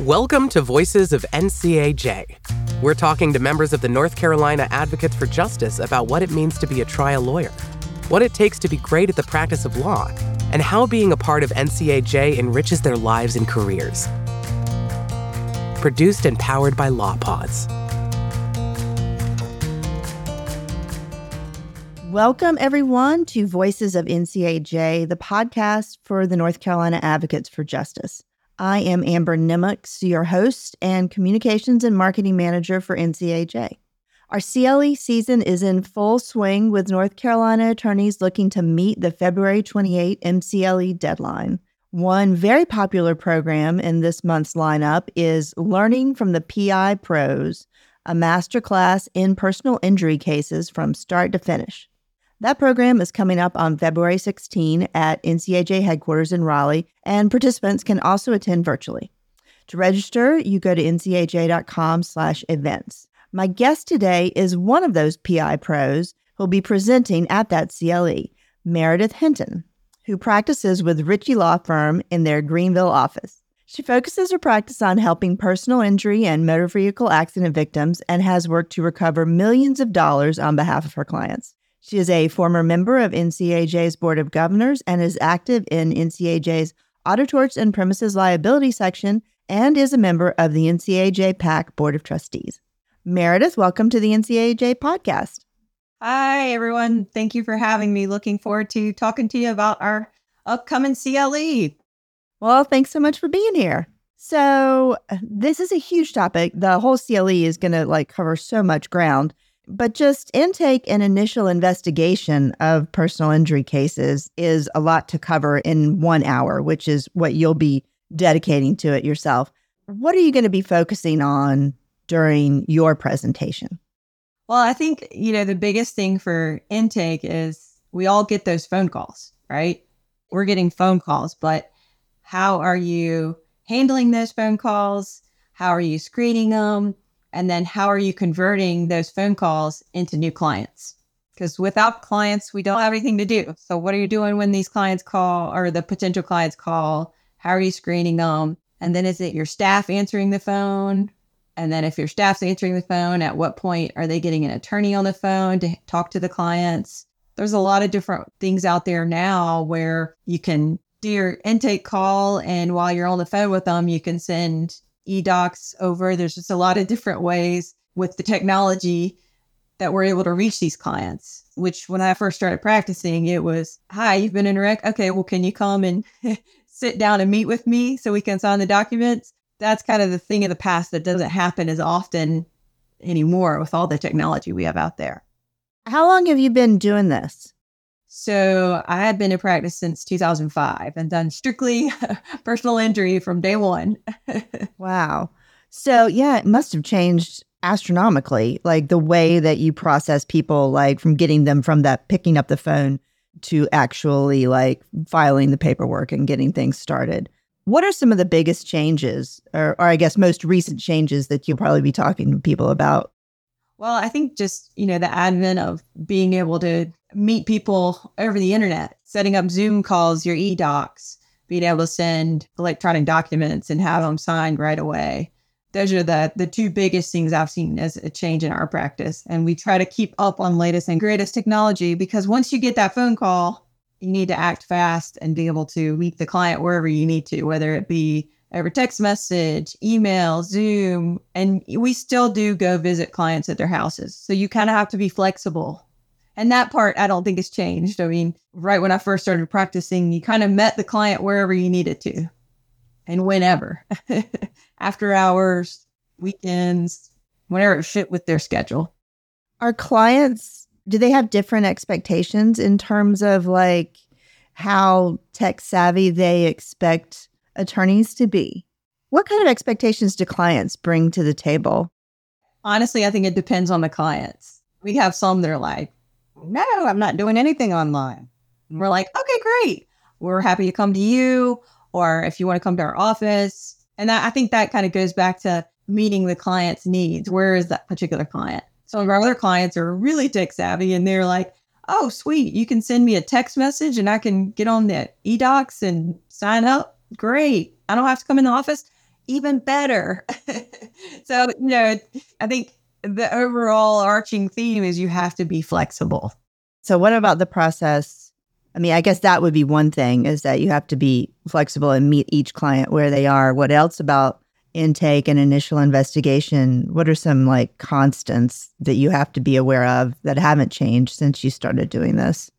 Welcome to Voices of NCAJ. We're talking to members of the North Carolina Advocates for Justice about what it means to be a trial lawyer, what it takes to be great at the practice of law, and how being a part of NCAJ enriches their lives and careers. Produced and powered by LawPods. Welcome, everyone, to Voices of NCAJ, the podcast for the North Carolina Advocates for Justice. I am Amber Nimocks, your host and communications and marketing manager for NCAJ. Our CLE season is in full swing with North Carolina attorneys looking to meet the February 28 MCLE deadline. One very popular program in this month's lineup is Learning from the PI Pros, a masterclass in personal injury cases from start to finish. That program is coming up on February 16 at NCAJ headquarters in Raleigh, and participants can also attend virtually. To register, you go to ncaj.com slash events. My guest today is one of those PI pros who'll be presenting at that CLE, Meredith Hinton, who practices with Ricci Law Firm in their Greenville office. She focuses her practice on helping personal injury and motor vehicle accident victims and has worked to recover millions of dollars on behalf of her clients. She is a former member of NCAJ's Board of Governors and is active in NCAJ's Auto Torts and Premises Liability section and is a member of the NCAJ PAC Board of Trustees. Meredith, welcome to the NCAJ podcast. Hi, everyone. Thank you for having me. Looking forward to talking to you about our upcoming CLE. Well, thanks so much for being here. So, uh, this is a huge topic. The whole CLE is going to like cover so much ground. But just intake and initial investigation of personal injury cases is a lot to cover in one hour, which is what you'll be dedicating to it yourself. What are you going to be focusing on during your presentation? Well, I think, you know, the biggest thing for intake is we all get those phone calls, right? We're getting phone calls, but how are you handling those phone calls? How are you screening them? And then how are you converting those phone calls into new clients? Because without clients, we don't have anything to do. So, what are you doing when these clients call or the potential clients call? How are you screening them? And then is it your staff answering the phone? And then if your staff's answering the phone, at what point are they getting an attorney on the phone to talk to the clients? There's a lot of different things out there now where you can do your intake call and while you're on the phone with them, you can send eDocs over. There's just a lot of different ways with the technology that we're able to reach these clients. Which, when I first started practicing, it was, Hi, you've been in a wreck. Okay, well, can you come and sit down and meet with me so we can sign the documents? That's kind of the thing of the past that doesn't happen as often anymore with all the technology we have out there. How long have you been doing this? So I had been in practice since 2005 and done strictly personal injury from day one. wow. So yeah, it must have changed astronomically, like the way that you process people, like from getting them from that picking up the phone to actually like filing the paperwork and getting things started. What are some of the biggest changes, or, or I guess most recent changes that you'll probably be talking to people about? Well, I think just, you know, the advent of being able to meet people over the internet, setting up Zoom calls, your e-docs, being able to send electronic documents and have them signed right away. Those are the the two biggest things I've seen as a change in our practice. And we try to keep up on latest and greatest technology because once you get that phone call, you need to act fast and be able to meet the client wherever you need to, whether it be over text message, email, Zoom, and we still do go visit clients at their houses. So you kind of have to be flexible. And that part I don't think has changed. I mean, right when I first started practicing, you kind of met the client wherever you needed to and whenever. After hours, weekends, whenever it fit with their schedule. Are clients do they have different expectations in terms of like how tech savvy they expect attorneys to be. What kind of expectations do clients bring to the table? Honestly, I think it depends on the clients. We have some that are like, no, I'm not doing anything online. And we're like, okay, great. We're happy to come to you, or if you want to come to our office. And that, I think that kind of goes back to meeting the client's needs. Where is that particular client? Some of our other clients are really tech savvy and they're like, oh, sweet, you can send me a text message and I can get on the eDocs and sign up great. I don't have to come in the office. even better. so, you know, I think the overall arching theme is you have to be flexible. So, what about the process? I mean, I guess that would be one thing is that you have to be flexible and meet each client where they are. What else about intake and initial investigation? What are some like constants that you have to be aware of that haven't changed since you started doing this?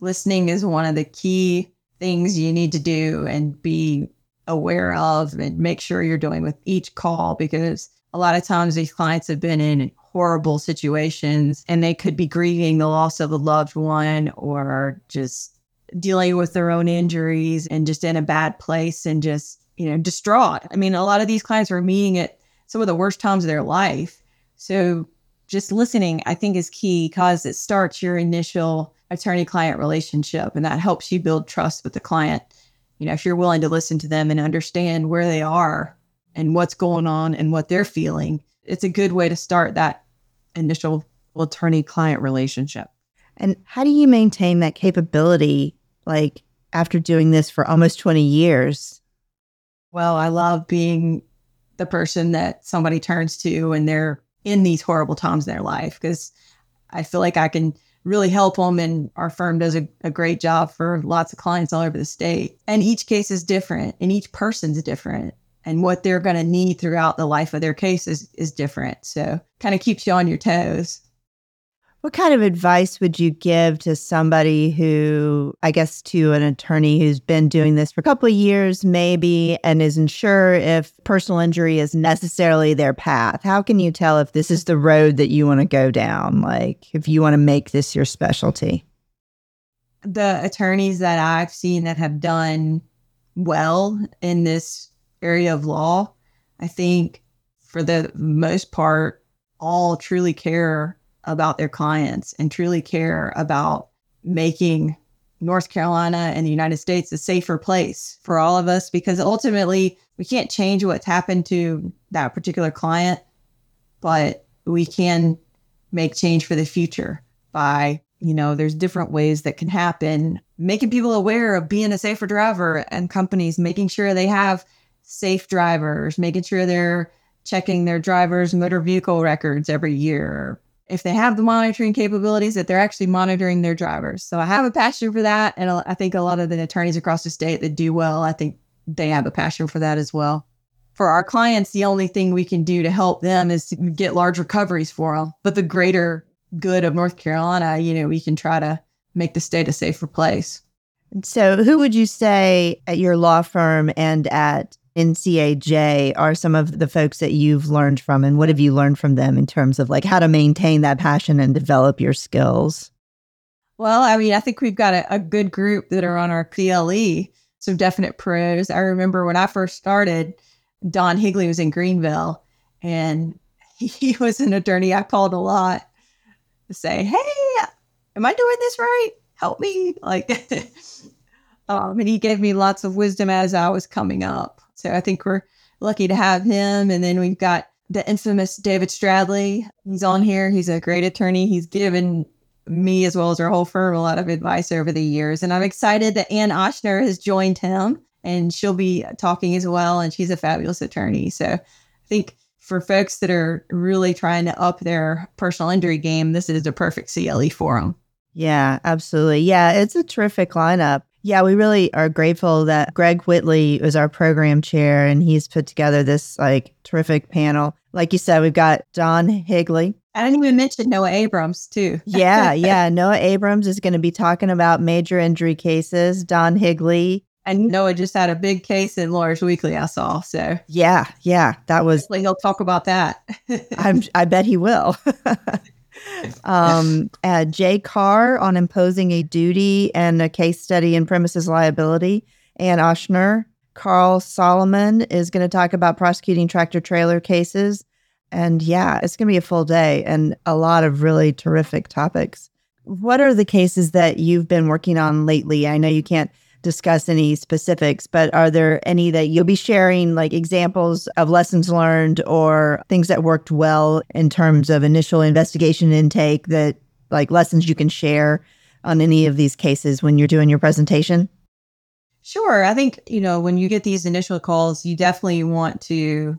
Listening is one of the key things you need to do and be aware of and make sure you're doing with each call because a lot of times these clients have been in horrible situations and they could be grieving the loss of a loved one or just dealing with their own injuries and just in a bad place and just, you know, distraught. I mean, a lot of these clients are meeting at some of the worst times of their life. So just listening, I think, is key because it starts your initial attorney client relationship and that helps you build trust with the client. You know, if you're willing to listen to them and understand where they are and what's going on and what they're feeling, it's a good way to start that initial attorney client relationship. And how do you maintain that capability like after doing this for almost 20 years? Well, I love being the person that somebody turns to when they're in these horrible times in their life because I feel like I can really help them. And our firm does a, a, great job for lots of clients all over the state. And each case is different and each person's different and what they're going to need throughout the life of their case is, is different. So kind of keeps you on your toes. What kind of advice would you give to somebody who, I guess, to an attorney who's been doing this for a couple of years, maybe, and isn't sure if personal injury is necessarily their path? How can you tell if this is the road that you want to go down? Like, if you want to make this your specialty? The attorneys that I've seen that have done well in this area of law, I think for the most part, all truly care about their clients and truly care about making North Carolina and the United States a safer place for all of us because ultimately we can't change what's happened to that particular client, but we can make change for the future by, you know, there's different ways that can happen, making people aware of being a safer driver and companies making sure they have safe drivers, making sure they're checking their drivers' motor vehicle records every year. If they have the monitoring capabilities, that they're actually monitoring their drivers. So I have a passion for that. And I think a lot of the attorneys across the state that do well, I think they have a passion for that as well. For our clients, the only thing we can do to help them is to get large recoveries for them. But the greater good of North Carolina, you know, we can try to make the state a safer place. So, who would you say at your law firm and at NCAJ are some of the folks that you've learned from, and what have you learned from them in terms of like how to maintain that passion and develop your skills? Well, I mean, I think we've got a, a good group that are on our PLE, some definite pros. I remember when I first started, Don Higley was in Greenville, and he was an attorney I called a lot to say, "Hey, am I doing this right? Help me!" Like, um, and he gave me lots of wisdom as I was coming up. So I think we're lucky to have him. And then we've got the infamous David Stradley. He's on here. He's a great attorney. He's given me as well as our whole firm a lot of advice over the years. And I'm excited that Ann Ochsner has joined him and she'll be talking as well. And she's a fabulous attorney. So I think for folks that are really trying to up their personal injury game, this is the perfect CLE for them. Yeah, absolutely. Yeah, it's a terrific lineup. Yeah, we really are grateful that Greg Whitley is our program chair and he's put together this like terrific panel. Like you said, we've got Don Higley. I didn't even mention Noah Abrams too. yeah, yeah. Noah Abrams is going to be talking about major injury cases. Don Higley. And Noah just had a big case in Lawyers Weekly, I saw. So yeah, yeah, that was. Hopefully he'll talk about that. I'm, I bet he will um, uh, Jay Carr on imposing a duty and a case study in premises liability. Ann Ochsner. Carl Solomon is going to talk about prosecuting tractor trailer cases. And yeah, it's going to be a full day and a lot of really terrific topics. What are the cases that you've been working on lately? I know you can't discuss any specifics, but are there any that you'll be sharing, like examples of lessons learned or things that worked well in terms of initial investigation intake that, like, lessons you can share on any of these cases when you're doing your presentation? Sure. I think, you know, when you get these initial calls, you definitely want to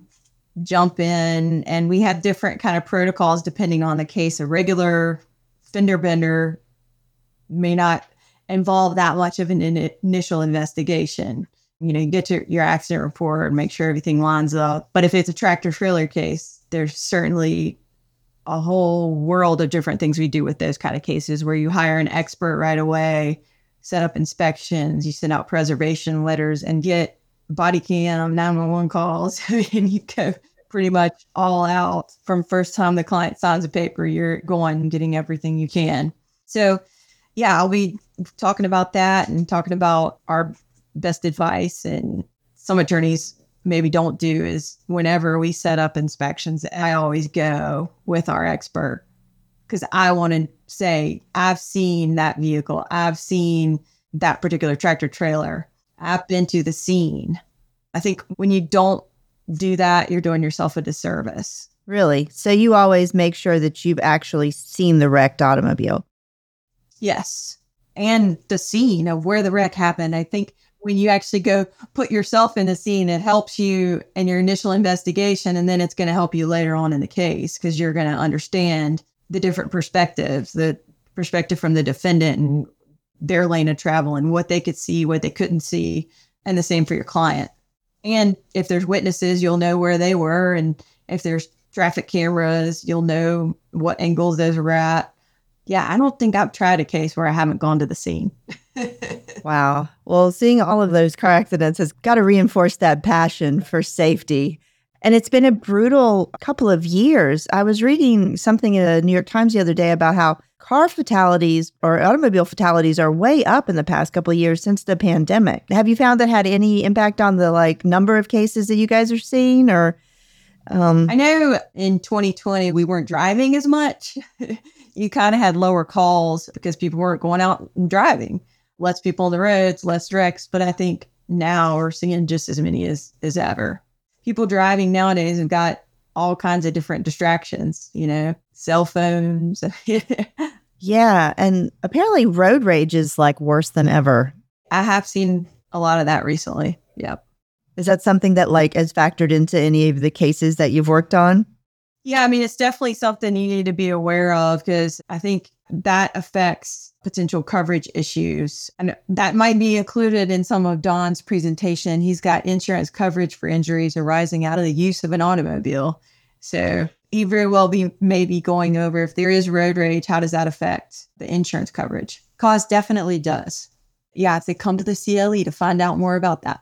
jump in and we have different kind of protocols depending on the case. A regular fender bender may not involve that much of an in- initial investigation. You know, you get your, your accident report and make sure everything lines up. But if it's a tractor trailer case, there's certainly a whole world of different things we do with those kind of cases where you hire an expert right away, set up inspections, you send out preservation letters and get body cam 911 calls and you go pretty much all out from first time the client signs a paper you're going and getting everything you can so yeah i'll be talking about that and talking about our best advice and some attorneys maybe don't do is whenever we set up inspections i always go with our expert because i want to say i've seen that vehicle i've seen that particular tractor trailer I've been to the scene. I think when you don't do that, you're doing yourself a disservice. Really? So you always make sure that you've actually seen the wrecked automobile? Yes. And the scene of where the wreck happened. I think when you actually go put yourself in the scene, it helps you in your initial investigation. And then it's going to help you later on in the case because you're going to understand the different perspectives, the perspective from the defendant and their lane of travel and what they could see, what they couldn't see, and the same for your client. And if there's witnesses, you'll know where they were. And if there's traffic cameras, you'll know what angles those were at. Yeah, I don't think I've tried a case where I haven't gone to the scene. wow. Well, seeing all of those car accidents has got to reinforce that passion for safety. And it's been a brutal couple of years. I was reading something in the New York Times the other day about how car fatalities or automobile fatalities are way up in the past couple of years since the pandemic. Have you found that had any impact on the like number of cases that you guys are seeing or um I know in 2020 we weren't driving as much. you kind of had lower calls because people weren't going out and driving. Less people on the roads, less wrecks, but I think now we're seeing just as many as as ever. People driving nowadays have got all kinds of different distractions, you know, cell phones. yeah. And apparently road rage is like worse than ever. I have seen a lot of that recently. Yep. Is that something that like is factored into any of the cases that you've worked on? Yeah, I mean, it's definitely something you need to be aware of because I think that affects potential coverage issues. And that might be included in some of Don's presentation. He's got insurance coverage for injuries arising out of the use of an automobile. So he very well be maybe going over if there is road rage, how does that affect the insurance coverage? Cause definitely does. Yeah, if they come to the CLE to find out more about that.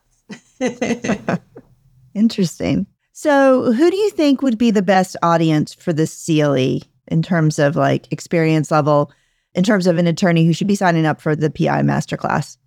Interesting. So, who do you think would be the best audience for this CLE in terms of like experience level, in terms of an attorney who should be signing up for the PI masterclass?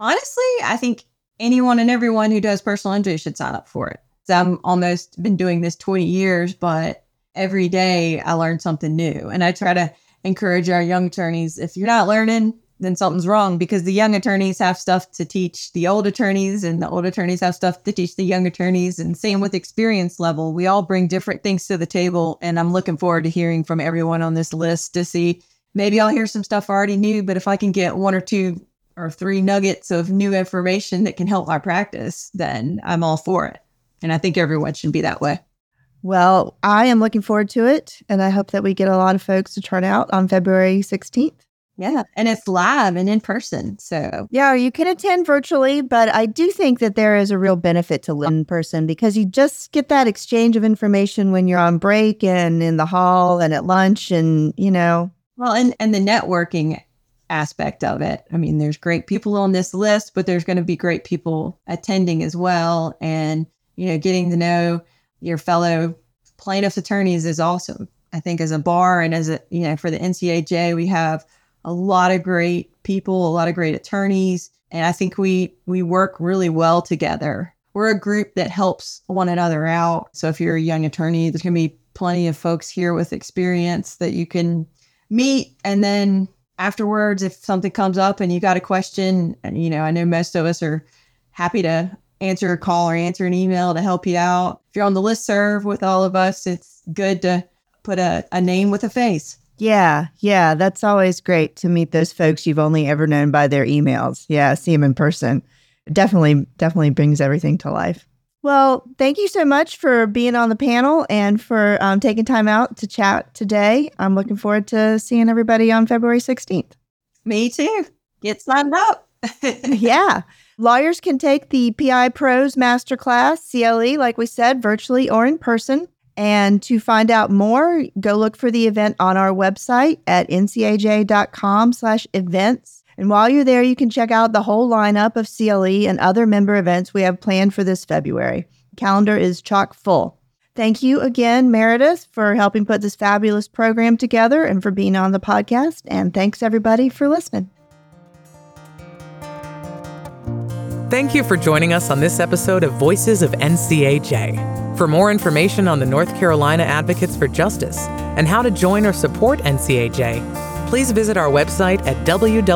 Honestly, I think anyone and everyone who does personal injury should sign up for it. So I'm almost been doing this 20 years, but every day I learn something new. And I try to encourage our young attorneys if you're not learning, then something's wrong because the young attorneys have stuff to teach the old attorneys and the old attorneys have stuff to teach the young attorneys and same with experience level. We all bring different things to the table and i'm looking forward to hearing from everyone on this list to see maybe i'll hear some stuff i already knew but if i can get one or two or three nuggets of new information that can help my practice then i'm all for it. And i think everyone should be that way. Well i am looking forward to it and i hope that we get a lot of folks to turn out on february 16th yeah. And it's live and in person. So, yeah, you can attend virtually, but I do think that there is a real benefit to live in person because you just get that exchange of information when you're on break and in the hall and at lunch and, you know. Well, and, and the networking aspect of it. I mean, there's great people on this list, but there's going to be great people attending as well. And, you know, getting to know your fellow plaintiffs attorneys is awesome. I think as a bar and as a, you know, for the NCAJ, we have a lot of great people, a lot of great attorneys, and I think we we work really well together. We're a group that helps one another out. So if you're a young attorney, there's going to be plenty of folks here with experience that you can meet and then afterwards if something comes up and you got a question, and you know, I know most of us are happy to answer a call or answer an email to help you out. If you're on the list serve with all of us, it's good to put a, a name with a face. Yeah, yeah, that's always great to meet those folks you've only ever known by their emails. Yeah, see them in person. Definitely, definitely brings everything to life. Well, thank you so much for being on the panel and for um, taking time out to chat today. I'm looking forward to seeing everybody on February 16th. Me too. Get signed up. yeah. Lawyers can take the PI Pros Masterclass, CLE, like we said, virtually or in person. And to find out more, go look for the event on our website at ncaj.com slash events. And while you're there, you can check out the whole lineup of CLE and other member events we have planned for this February. calendar is chock full. Thank you again, Meredith, for helping put this fabulous program together and for being on the podcast. And thanks everybody for listening. Thank you for joining us on this episode of Voices of NCAJ. For more information on the North Carolina Advocates for Justice and how to join or support NCAJ, please visit our website at www.ncaj.com.